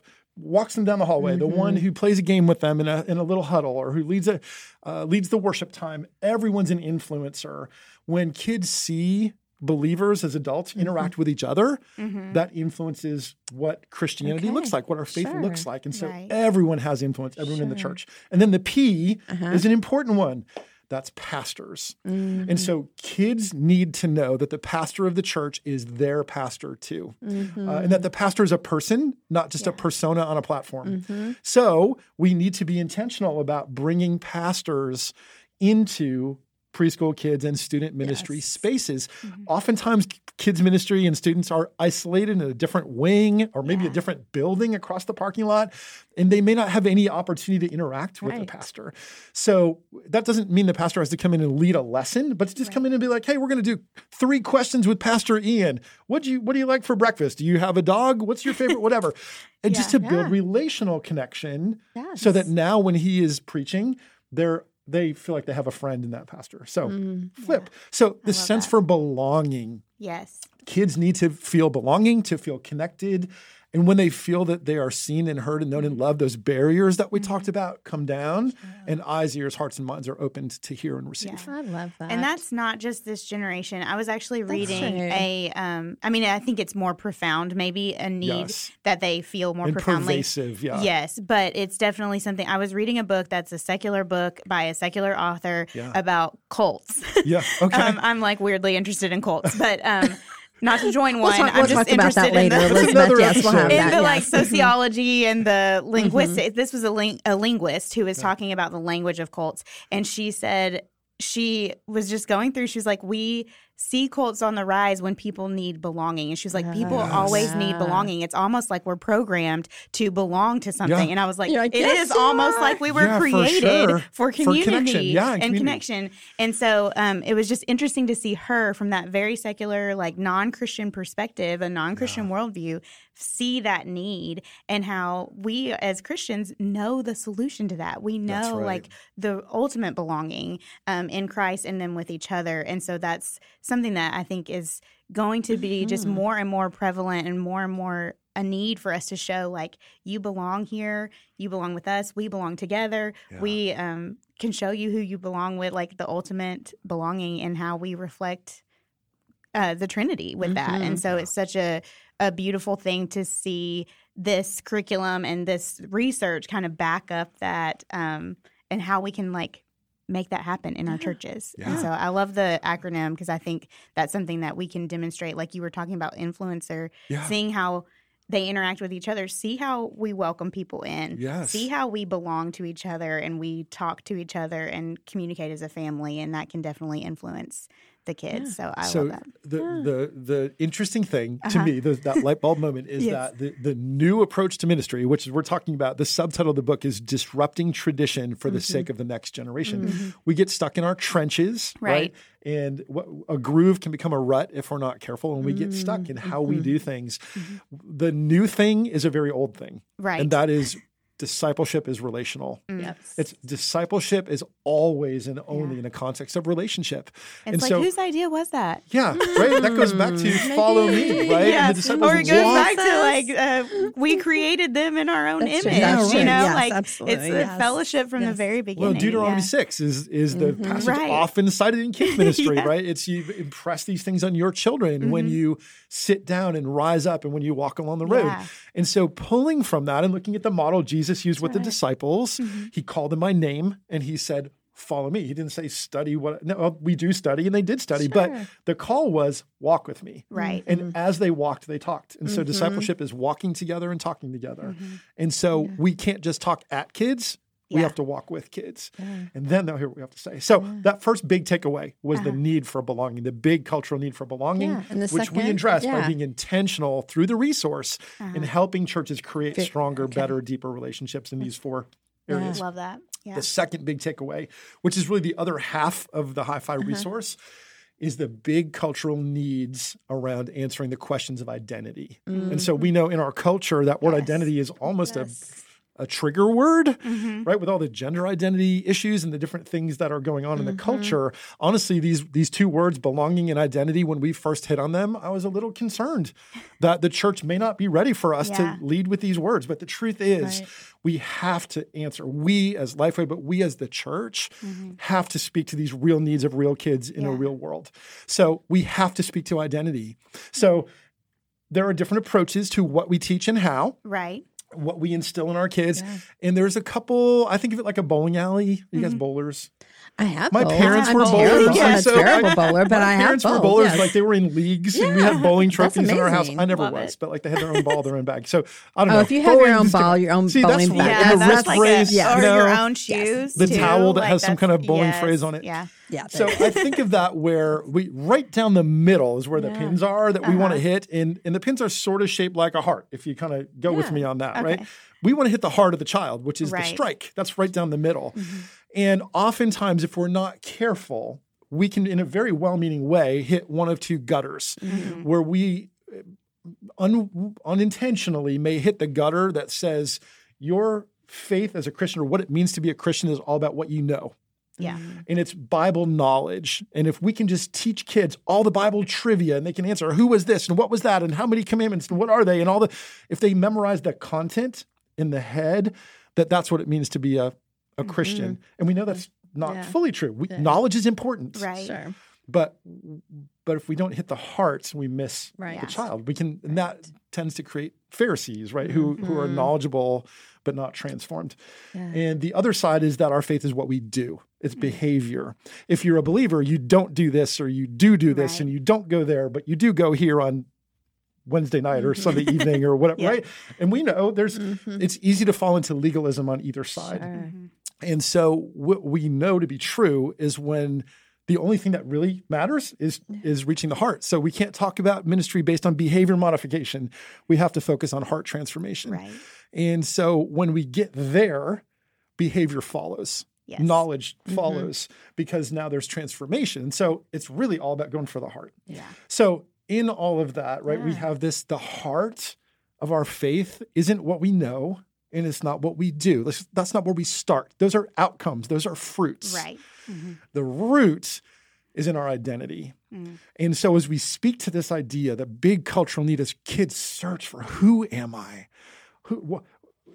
walks them down the hallway, mm-hmm. the one mm-hmm. who plays a game with them in a in a little huddle, or who leads a uh, leads the worship time. Everyone's an influencer. When kids see believers as adults mm-hmm. interact with each other, mm-hmm. that influences what Christianity okay. looks like, what our faith sure. looks like, and so right. everyone has influence. Everyone sure. in the church, and then the P uh-huh. is an important one that's pastors. Mm-hmm. And so kids need to know that the pastor of the church is their pastor too, mm-hmm. uh, and that the pastor is a person, not just yeah. a persona on a platform. Mm-hmm. So we need to be intentional about bringing pastors into preschool kids and student ministry yes. spaces. Mm-hmm. Oftentimes, kids ministry and students are isolated in a different wing or maybe yeah. a different building across the parking lot, and they may not have any opportunity to interact right. with the pastor. So that doesn't mean the pastor has to come in and lead a lesson, but to just right. come in and be like, "Hey, we're going to do three questions with Pastor Ian. What do you What do you like for breakfast? Do you have a dog? What's your favorite? Whatever." And yeah. just to build relational connection, yes. so that now when he is preaching, they're they feel like they have a friend in that pastor. So mm, flip. Yeah. So the sense that. for belonging. Yes. Kids need to feel belonging, to feel connected, and when they feel that they are seen and heard and known and loved, those barriers that we mm-hmm. talked about come down, and eyes, ears, hearts, and minds are opened to hear and receive. Yeah, I love that. And that's not just this generation. I was actually reading a. Um, I mean, I think it's more profound, maybe a need yes. that they feel more and profoundly. Pervasive, yeah. Yes, but it's definitely something. I was reading a book that's a secular book by a secular author yeah. about cults. Yeah, okay. um, I'm like weirdly interested in cults, but. Um, not to join one. We'll talk, I'm we'll just talk about that later, in the, Elizabeth. yes, we'll in that, the yes. like sociology and the linguistics. Mm-hmm. This was a, ling- a linguist who was yeah. talking about the language of cults, and she said she was just going through. She was like, "We see cults on the rise when people need belonging. And she's like, people yes. always need belonging. It's almost like we're programmed to belong to something. Yeah. And I was like, like it yes, is almost are. like we were yeah, created for, sure. for community for connection. Yeah, and, and connection. And so um, it was just interesting to see her from that very secular, like non Christian perspective, a non Christian yeah. worldview, see that need and how we as Christians know the solution to that. We know right. like the ultimate belonging um, in Christ and then with each other. And so that's something that I think is going to be mm-hmm. just more and more prevalent and more and more a need for us to show like you belong here, you belong with us, we belong together. Yeah. We um, can show you who you belong with, like the ultimate belonging and how we reflect uh, the Trinity with mm-hmm. that. And so it's such a a beautiful thing to see this curriculum and this research kind of back up that um, and how we can like make that happen in our churches. Yeah. And so I love the acronym because I think that's something that we can demonstrate. Like you were talking about influencer, yeah. seeing how they interact with each other, see how we welcome people in, yes. see how we belong to each other and we talk to each other and communicate as a family. And that can definitely influence the kids. Yeah. So I so love that. The, yeah. the the interesting thing to uh-huh. me, the, that light bulb moment, is yes. that the, the new approach to ministry, which is we're talking about, the subtitle of the book is disrupting tradition for mm-hmm. the sake of the next generation. Mm-hmm. We get stuck in our trenches, right? right? And what, a groove can become a rut if we're not careful, and we get stuck in how we mm-hmm. do things. Mm-hmm. The new thing is a very old thing, right? And that is discipleship is relational. Mm. Yes. It's discipleship is always and only yeah. in a context of relationship. It's and like so, whose idea was that? Yeah, right. That goes back to follow me, right? Yeah. or it goes back to like uh, we created them in our own That's image. You know, yes, like absolutely. it's yes. a fellowship from yes. the very beginning. Well, Deuteronomy yeah. six is is the mm-hmm. passage right. often cited in kids ministry, yeah. right? It's you impress these things on your children mm-hmm. when you sit down and rise up and when you walk along the road. Yeah. And so pulling from that and looking at the model Jesus used That's with right. the disciples, mm-hmm. he called them by name and he said, follow me. He didn't say study what no, we do study and they did study, sure. but the call was walk with me. Right. And mm-hmm. as they walked, they talked. And so mm-hmm. discipleship is walking together and talking together. Mm-hmm. And so yeah. we can't just talk at kids. Yeah. We have to walk with kids. Yeah. And then they'll hear what we have to say. So that first big takeaway was uh-huh. the need for belonging, the big cultural need for belonging, which second, we address by being intentional through the resource uh-huh. in helping churches create stronger, okay. better, deeper relationships in these four areas. I love that. Yeah. The second big takeaway, which is really the other half of the Hyfi uh-huh. resource, is the big cultural needs around answering the questions of identity. Mm-hmm. And so we know in our culture that word yes. identity is almost yes. a a trigger word, mm-hmm. right? With all the gender identity issues and the different things that are going on mm-hmm. in the mm-hmm. culture. Honestly, these these two words, belonging and identity, when we first hit on them, I was a little concerned that the church may not be ready for us yeah. to lead with these words. But the truth is, right. we have to answer. We as Lifeway, but we as the church mm-hmm. have to speak to these real needs of real kids in yeah. a real world. So we have to speak to identity. So there are different approaches to what we teach and how. Right what we instill in our kids. Yeah. And there's a couple, I think of it like a bowling alley. You mm-hmm. guys bowlers? I have. My bowled. parents were bowlers. Yeah, I'm a terrible bowler, but I have. Parents were bowlers. Yes. Like they were in leagues, yeah, and we had bowling trophies in our house. I never Love was, it. but like they had their own ball, their own bag. So I don't oh, know. If you have your own ball, your own See, bowling bag, yeah, and the wrist like brace, a, yeah. or your own shoes, the too. towel that has some kind of bowling yes, phrase on it. Yeah. Yeah. So I think of that where we right down the middle is where the pins are that we want to uh-huh. hit, and and the pins are sort of shaped like a heart. If you kind of go with me on that, right? We want to hit the heart of the child, which is right. the strike. That's right down the middle. Mm-hmm. And oftentimes, if we're not careful, we can, in a very well meaning way, hit one of two gutters mm-hmm. where we uh, un- unintentionally may hit the gutter that says, Your faith as a Christian or what it means to be a Christian is all about what you know. Yeah. And it's Bible knowledge. And if we can just teach kids all the Bible trivia and they can answer who was this and what was that and how many commandments and what are they and all the, if they memorize the content in the head that that's what it means to be a, a mm-hmm. Christian. And we know that's not yeah. fully true. We, yeah. Knowledge is important. Right. Sure. But but if we don't hit the hearts, we miss right. the yes. child. We can and that tends to create Pharisees, right? Who mm-hmm. who are mm-hmm. knowledgeable but not transformed. Yeah. And the other side is that our faith is what we do. It's mm-hmm. behavior. If you're a believer, you don't do this or you do do this right. and you don't go there, but you do go here on Wednesday night or Sunday evening or whatever, yeah. right? And we know there's mm-hmm. it's easy to fall into legalism on either side. Sure. Mm-hmm. And so what we know to be true is when the only thing that really matters is is reaching the heart. So we can't talk about ministry based on behavior modification. We have to focus on heart transformation. Right. And so when we get there, behavior follows. Yes. Knowledge mm-hmm. follows because now there's transformation. So it's really all about going for the heart. Yeah. So in all of that, right, yeah. we have this the heart of our faith isn't what we know and it's not what we do. That's not where we start. Those are outcomes, those are fruits. Right. Mm-hmm. The root is in our identity. Mm. And so as we speak to this idea, the big cultural need is kids search for who am I? Who what,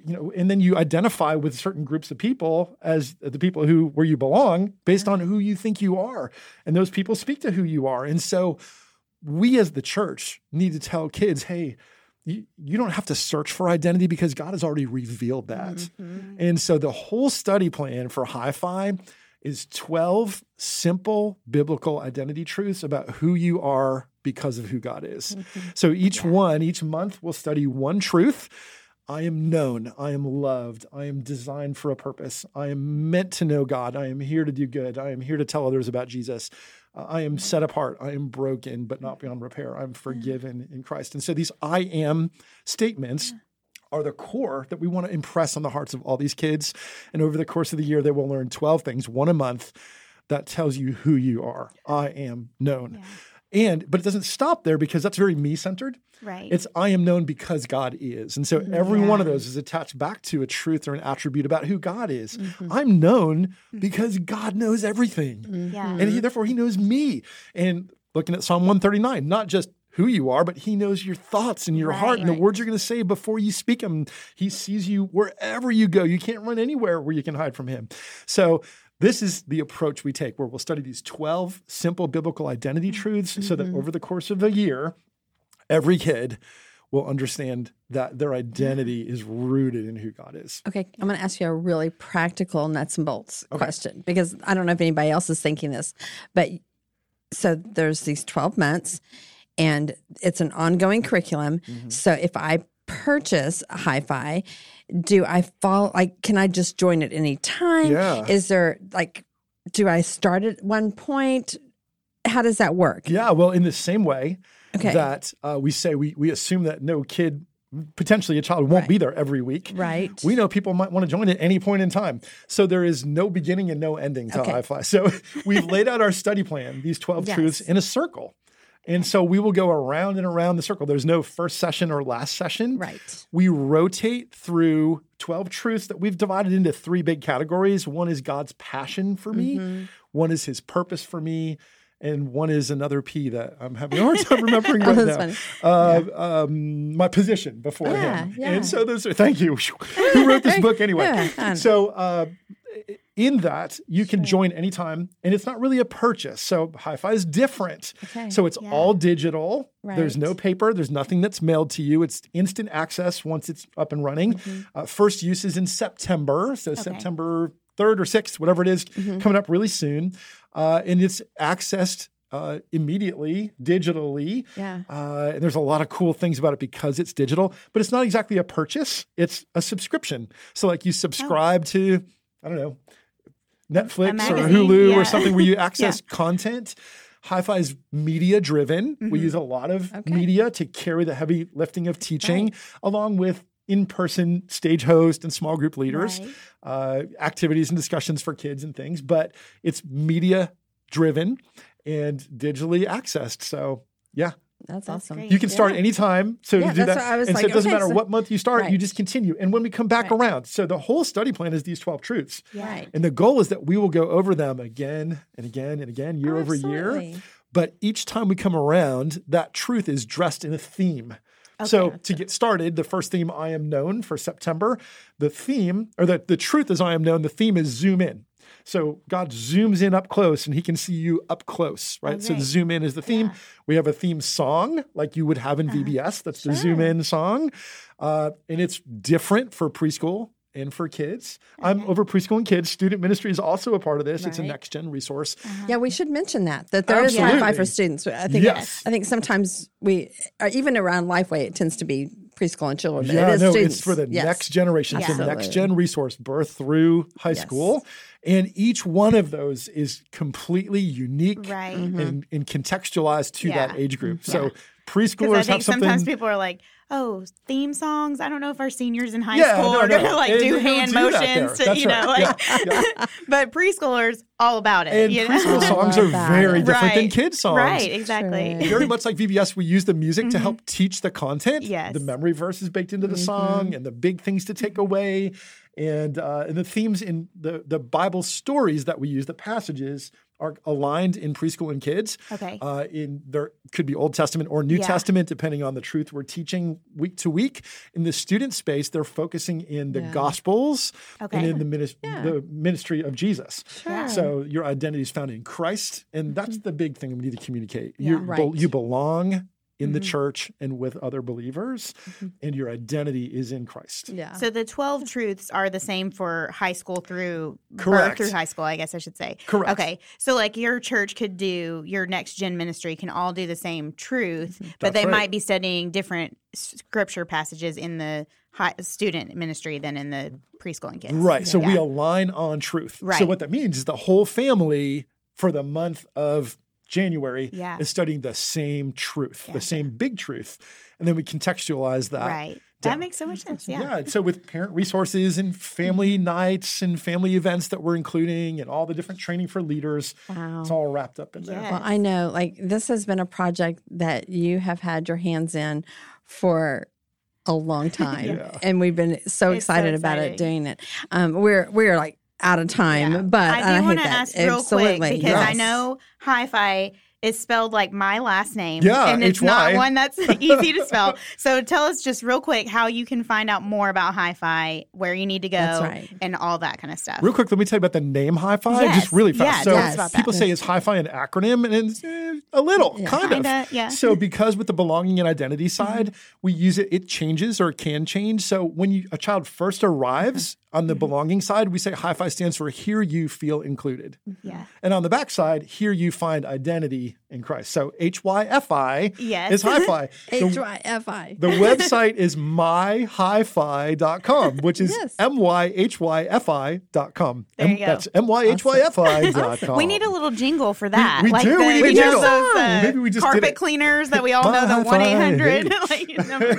you know, and then you identify with certain groups of people as the people who where you belong based on who you think you are. And those people speak to who you are. And so we as the church need to tell kids, hey, you, you don't have to search for identity because God has already revealed that. Mm-hmm. And so the whole study plan for Hyfi is 12 simple biblical identity truths about who you are because of who God is. Mm-hmm. So each yeah. one, each month, we'll study one truth. I am known. I am loved. I am designed for a purpose. I am meant to know God. I am here to do good. I am here to tell others about Jesus. I am set apart. I am broken, but not beyond repair. I'm forgiven in Christ. And so these I am statements are the core that we want to impress on the hearts of all these kids. And over the course of the year, they will learn 12 things, one a month, that tells you who you are. I am known. Yeah. And but it doesn't stop there because that's very me centered. Right. It's I am known because God is. And so Mm-hmm. every one of those is attached back to a truth or an attribute about who God is. Mm-hmm. I'm known mm-hmm. because God knows everything. yeah. And he, therefore he knows me. And looking at Psalm 139, not just who you are, but he knows your thoughts and your heart and the words you're going to say before you speak them. He sees you wherever you go. You can't run anywhere where you can hide from him. So this is the approach we take where we'll study these 12 simple biblical identity truths so that over the course of a year, every kid will understand that their identity is rooted in who God is. Okay, I'm going to ask you a really practical nuts and bolts question because I don't know if anybody else is thinking this, but so there's these 12 months and it's an ongoing curriculum. Mm-hmm. So if I purchase a Hyfi, do I fall like can I just join at any time? Yeah. Is there like do I start at one point? How does that work? Yeah, well, in the same way Okay. that uh, we say we, we assume that no kid, potentially a child, won't be there every week. Right. We know people might want to join at any point in time. So there is no beginning and no ending to Okay. Hyfi. So we've laid out our study plan, these 12 Yes. truths, in a circle. And so we will go around and around the circle. There's no first session or last session. Right. We rotate through 12 truths that we've divided into three big categories. One is God's passion for me, Mm-hmm. one is his purpose for me, and one is another P that I'm having a hard time remembering right Oh, that's now. funny. Uh, um, my position before Yeah, him. yeah. And so those are, thank you. Who wrote this book anyway? Yeah, so, uh, in that, you can join anytime, and it's not really a purchase. So, Hyfi is different. Okay. So, it's Yeah. all digital. Right. There's no paper, there's nothing that's mailed to you. It's instant access once it's up and running. Mm-hmm. Uh, first use is in September. So, September 3rd or 6th, whatever it is, Mm-hmm. coming up really soon. Uh, and it's accessed uh, immediately, digitally. Yeah. Uh, and there's a lot of cool things about it because it's digital, but it's not exactly a purchase. It's a subscription. So, like you subscribe to, I don't know, Netflix or Hulu yeah. or something where you access content. Hyfi is media driven. We use a lot of media to carry the heavy lifting of teaching, along with in-person stage host and small group leaders, Right. uh, activities and discussions for kids and things. But it's media driven and digitally accessed. So yeah, That's, awesome. great. you can start anytime. So Yeah, to do that, what I was and so it doesn't okay, matter so- what month you start, you just continue. And when we come back around, so the whole study plan is these twelve truths. Right. And the goal is that we will go over them again and again and again, year Oh, over year. But each time we come around, that truth is dressed in a theme. so to get started, the first theme, I am known for September, the theme, or the, the truth is I am known, the theme is zoom in. So God zooms in up close and he can see you up close, right? So the zoom in is the theme. We have a theme song like you would have in VBS. That's the zoom in song. Uh, and it's different for preschool and for kids. I'm over preschool and kids. Student ministry is also a part of this. It's a next gen resource. Uh-huh. Yeah, we should mention that that there oh, is Absolutely. Hyfi for students. I think Yes. I think sometimes we or even around Lifeway it tends to be preschool and children. but Yeah, it is no, students. it's for the Yes. next generation. It's the Absolutely. next gen resource, birth through high Yes. school. And each one of those is completely unique Right. Mm-hmm. and, and contextualized to Yeah. that age group. Mm-hmm. So Because preschoolers I have think something. sometimes people are like, "Oh, theme songs." I don't know if our seniors in high Yeah, school no, are gonna like And do hand do motions to That's you know, right. like. Yeah, yeah. but preschoolers all about it. And you know? preschool songs are love that. very different than Right. kid songs. Right, exactly. Sure. Very much like VBS, we use the music to help teach the content. Mm-hmm. Yes. The memory verses baked into the song and the big things to take away. And, uh, and the themes in the, the Bible stories that we use, the passages, are aligned in preschool and kids. Okay. Uh, in there could be Old Testament or New Yeah. Testament, depending on the truth we're teaching week to week. In the student space, they're focusing in the Yeah. Gospels Okay. and in the, minis- the ministry of Jesus. Sure. So your identity is found in Christ, and that's the big thing we need to communicate. You, Mm-hmm. Right. you belong in Mm-hmm. the church and with other believers, and your identity is in Christ. Yeah. So the 12 truths are the same for high school through Correct. birth through high school, I guess I should say. Correct. Okay. So like your church could do your next gen ministry can all do the same truth, but Mm-hmm. That's they right. might be studying different scripture passages in the high, student ministry than in the preschool and kids. Right. So we align on truth. Right. So what that means is the whole family for the month of January Yeah. is studying the same truth, Yeah. the same big truth. And then we contextualize that Right. That makes so much sense. Yeah. Yeah. So with parent resources and family nights and family events that we're including and all the different training for leaders, Wow. it's all wrapped up in there. Yeah. Well, I know like this has been a project that you have had your hands in for a long time. Yeah. And we've been so It's so excited about it doing it. Um, we're we're like out of time, Yeah. but I do want hate to that. ask real Absolutely. quick because I know Hyfi is spelled like my last name. Yeah, and it's not one that's easy to spell. So tell us just real quick how you can find out more about Hyfi, where you need to go, right. and all that kind of stuff. Real quick, let me tell you about the name Hyfi Yes. just really fast. Yeah, so tell us about people say is Hyfi an acronym, and it's eh, a little, Yeah. kind Kinda, of. yeah. So because with the belonging and identity side, we use it. It changes or it can change. So when you, a child first arrives on the belonging side, we say Hyfi stands for here you feel included, yeah. and on the back side, here you find identity in Christ. So H Y F I Yes. is Hyfi. The- H Y F I. the website is myhyfi.com, which is Yes. M-Y-H-Y-F-I.com. There you go. That's M-Y-H-Y-F-I.com. We need a little jingle for that. we like do, The, we need a jingle. those uh, Maybe we just carpet cleaners that we all know, the My one eight hundred Hyfi. like numbers.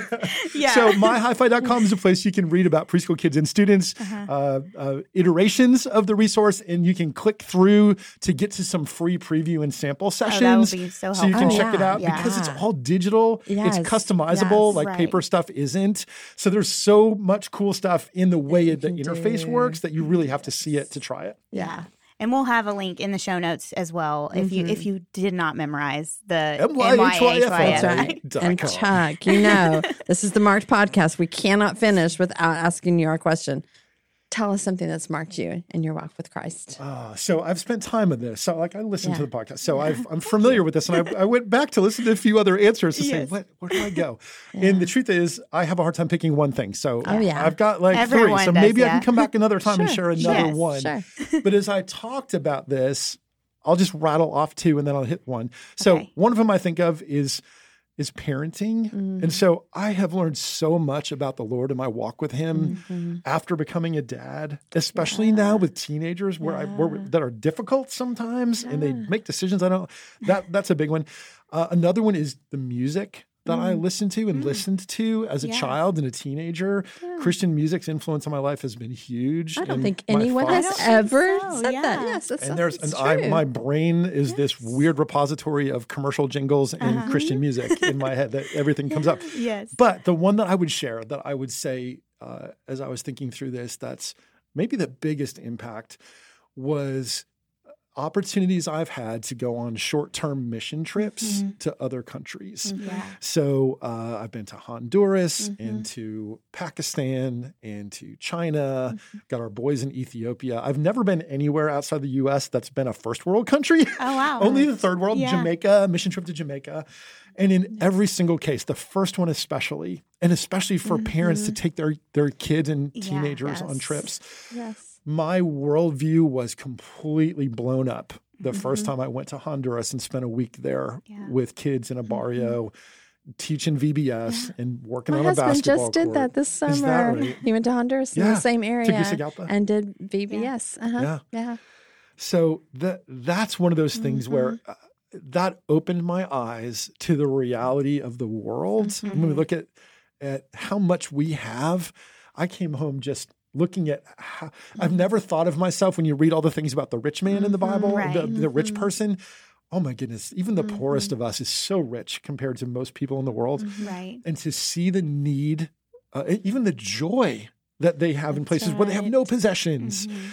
Yeah. So myhyfi.com is a place you can read about preschool kids and students, Uh-huh. uh, uh, iterations of the resource, and you can click through to get to some free preview and sample sessions. Oh, would be so you can helpful. check it Yeah, out because it's all digital. Yes, It's customizable, yes. like Right. paper stuff isn't. So there's so much cool stuff in the way the interface do. works that you really have to see it to try it. Yeah. And we'll have a link in the show notes as well if you if you did not memorize the M-Y-H-Y-F-I. M-Y-H-Y-F-I. That's right. Dot And. Chuck, you know, this is the Marked podcast. We cannot finish without asking you our question. Tell us something that's marked you in your walk with Christ. Uh, so I've spent time on this. So like I listened to the podcast. So I've, I'm familiar with this, and I, I went back to listen to a few other answers to say what where do I go? And the truth is, I have a hard time picking one thing. So Oh, yeah. I've got like Everyone three. So does, maybe I can come back another time and share another yes, one. Sure. but as I talked about this, I'll just rattle off two and then I'll hit one. So Okay. one of them I think of is is parenting. Mm-hmm. And so I have learned so much about the Lord in my walk with him Mm-hmm. after becoming a dad, especially now with teenagers where I where, that are difficult sometimes and they make decisions I don't that that's a big one. Uh, another one is the music that I listened to and listened to as a Mm. Yeah. child and a teenager. Christian music's influence on my life has been huge. I don't and think anyone has I don't think ever so, said yeah. that. Yes, that's and there's that's and I, my brain is this weird repository of commercial jingles and Uh-huh. Christian music in my head that everything comes up. Yes. But the one that I would share that I would say uh, as I was thinking through this, that's maybe the biggest impact was opportunities I've had to go on short-term mission trips Mm-hmm. to other countries. Yeah. So uh, I've been to Honduras Mm-hmm. and to Pakistan and to China. Mm-hmm. Got our boys in Ethiopia. I've never been anywhere outside the U.S. that's been a first world country. Oh wow. Only the third world, Yeah. Jamaica, mission trip to Jamaica. And in every single case, the first one especially, and especially for parents to take their their kids and Yeah, teenagers on trips, yes. my worldview was completely blown up the first time I went to Honduras and spent a week there Yeah. with kids in a barrio, teaching VBS and working My on a basketball. My husband just did court. that this Is that summer. right? He went to Honduras in Yeah, the same area and did VBS. Uh-huh. Yeah. Yeah. So that that's one of those things Mm-hmm. where uh, that opened my eyes to the reality of the world. Mm-hmm. When we look at at how much we have, I came home just looking at how I've Mm-hmm. never thought of myself when you read all the things about the rich man in the Bible, Right. the, the rich Mm-hmm. person. Oh my goodness, even the poorest of us is so rich compared to most people in the world. Mm-hmm. Right. And to see the need, uh, even the joy that they have in That's places where they have no possessions Mm-hmm.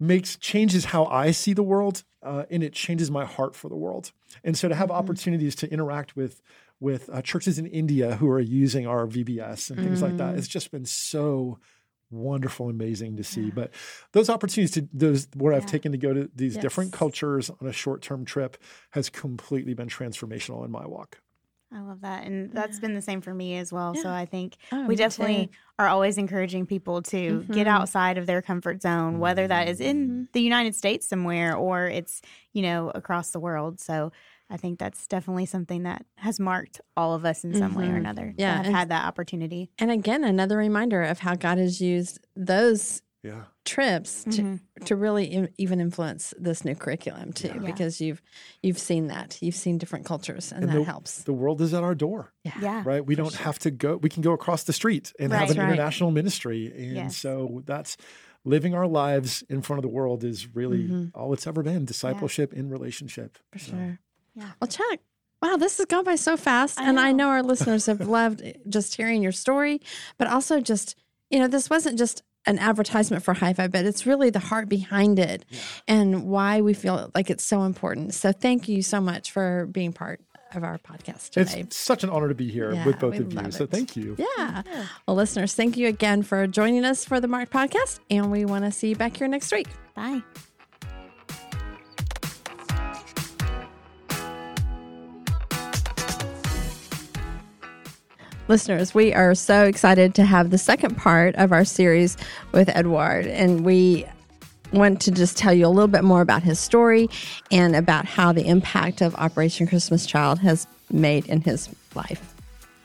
Makes changes how I see the world, uh, and it changes my heart for the world. And so to have Mm-hmm. opportunities to interact with with uh, churches in India who are using our VBS and things like that, Mm. it's just been so wonderful, amazing to see. But those opportunities to those where I've taken to go to these different cultures on a short term trip has completely been transformational in my walk. I love that. And that's been the same for me as well. So I think Oh, we definitely too. are always encouraging people to get Mhm. outside of their comfort zone, whether that is in Mm-hmm. the United States somewhere or it's, you know, across the world. So I think that's definitely something that has marked all of us in some way or Mhm. another. Yeah, have and- had that opportunity. And again, another reminder of how God has used those yeah. trips to, mm-hmm. to really in, even influence this new curriculum too yeah. because you've you've seen that you've seen different cultures and, and that the, helps the world is at our door yeah, yeah right we don't sure. have to go we can go across the street and right. have an right. international ministry and yes. so that's living our lives in front of the world is really mm-hmm. all it's ever been discipleship yeah. in relationship for so. sure yeah well chuck Wow, this has gone by so fast. I and I know our listeners have loved just hearing your story, but also just, you know, this wasn't just an advertisement for Hyfi, but it's really the heart behind it yeah. and why we feel like it's so important. So thank you so much for being part of our podcast today. It's such an honor to be here yeah, with both of you. So thank you. Yeah. yeah. Well, listeners, thank you again for joining us for the Marked podcast. And we want to see you back here next week. Bye. Listeners, we are so excited to have the second part of our series with Edouard. And we want to just tell you a little bit more about his story and about how the impact of Operation Christmas Child has made in his life.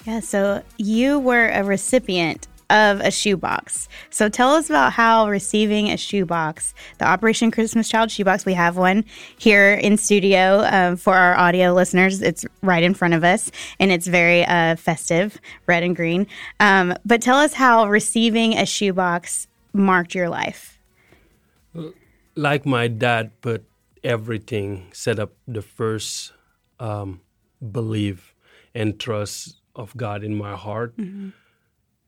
Yeah, so you were a recipient of a shoebox. So tell us about how receiving a shoebox, the Operation Christmas Child shoebox, we have one here in studio um, for our audio listeners. It's right in front of us and it's very uh, festive, red and green. Um, but tell us how receiving a shoebox marked your life. Like my dad put everything, set up the first um, belief and trust of God in my heart. Mm-hmm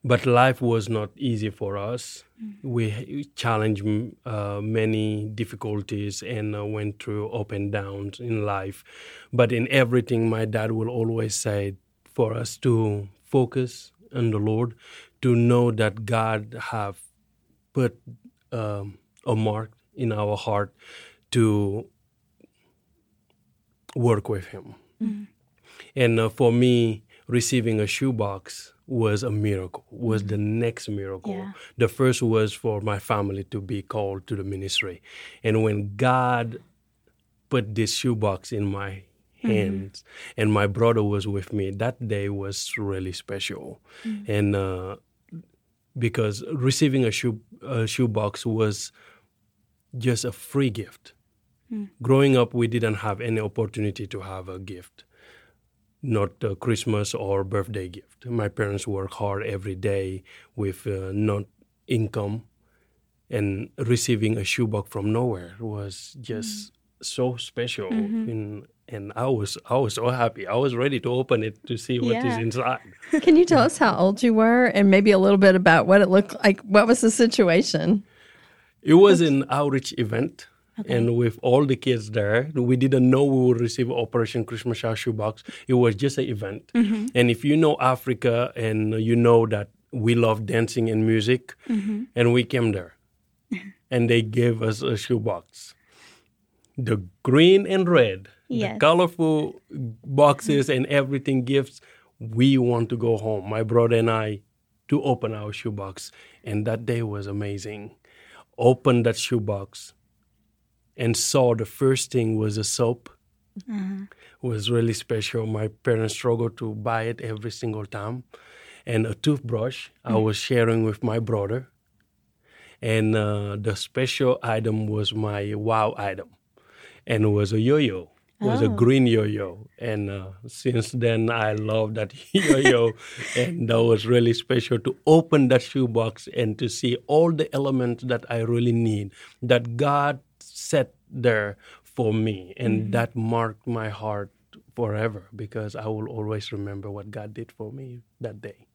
but life was not easy for us. Mm-hmm. We challenged uh, many difficulties and uh, went through up and downs in life. But in everything, my dad will always say for us to focus on the Lord, to know that God have put um, a mark in our heart to work with Him. Mm-hmm. And uh, for me, receiving a shoebox was a miracle was the mm-hmm. next miracle yeah. the first was for my family to be called to the ministry and when god put this shoebox in my mm-hmm. hands mm-hmm. and my brother was with me that day was really special mm-hmm. and uh, because receiving a shoe a shoebox was just a free gift mm. growing up we didn't have any opportunity to have a gift not a Christmas or birthday gift. My parents work hard every day with uh, not income, and receiving a shoebox from nowhere was just mm. so special. Mm-hmm. And, and I was I was so happy. I was ready to open it to see what yeah. is inside. Can you tell us how old you were, and maybe a little bit about what it looked like? What was the situation? It was an outreach event Okay. And with all the kids there, we didn't know we would receive Operation Christmas Shoebox. It was just an event. Mm-hmm. And if you know Africa and you know that we love dancing and music, mm-hmm. and we came there, and they gave us a shoebox. The green and red, yes. the colorful boxes and everything gifts. We want to go home, my brother and I, to open our shoebox. And that day was amazing. Open that shoebox and saw the first thing was a soap. Mm-hmm. was really special. My parents struggled to buy it every single time. And a toothbrush mm-hmm. I was sharing with my brother. And uh, the special item was my wow item. And it was a yo-yo. It was oh. a green yo-yo. And uh, since then, I love that yo-yo. and that was really special to open that shoebox and to see all the elements that I really need, that God set there for me. And mm-hmm. that marked my heart forever because I will always remember what God did for me that day.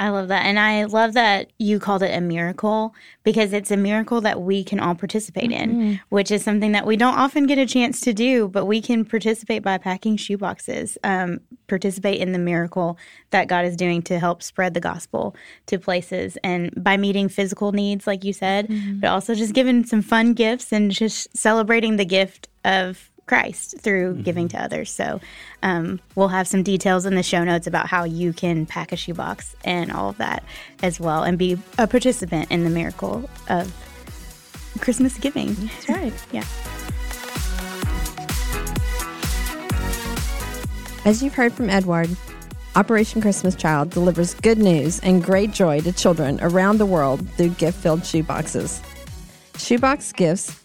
I love that. And I love that you called it a miracle because it's a miracle that we can all participate in, mm-hmm. which is something that we don't often get a chance to do, but we can participate by packing shoeboxes, um, participate in the miracle that God is doing to help spread the gospel to places and by meeting physical needs, like you said, mm-hmm. but also just giving some fun gifts and just celebrating the gift of Christ through mm-hmm. giving to others. So um, we'll have some details in the show notes about how you can pack a shoebox and all of that as well and be a participant in the miracle of Christmas giving. That's right. yeah. As you've heard from Edouard, Operation Christmas Child delivers good news and great joy to children around the world through gift filled shoeboxes. Shoebox gifts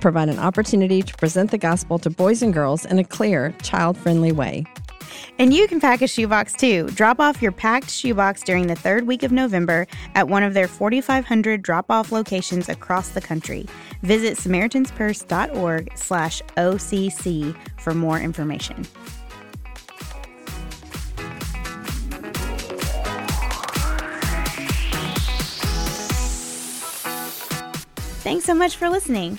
provide an opportunity to present the gospel to boys and girls in a clear, child friendly way. And you can pack a shoebox too. Drop off your packed shoebox during the third week of November at one of their 4,500 drop-off locations across the country. Visit SamaritansPurse.org slash OCC for more information. Thanks so much for listening.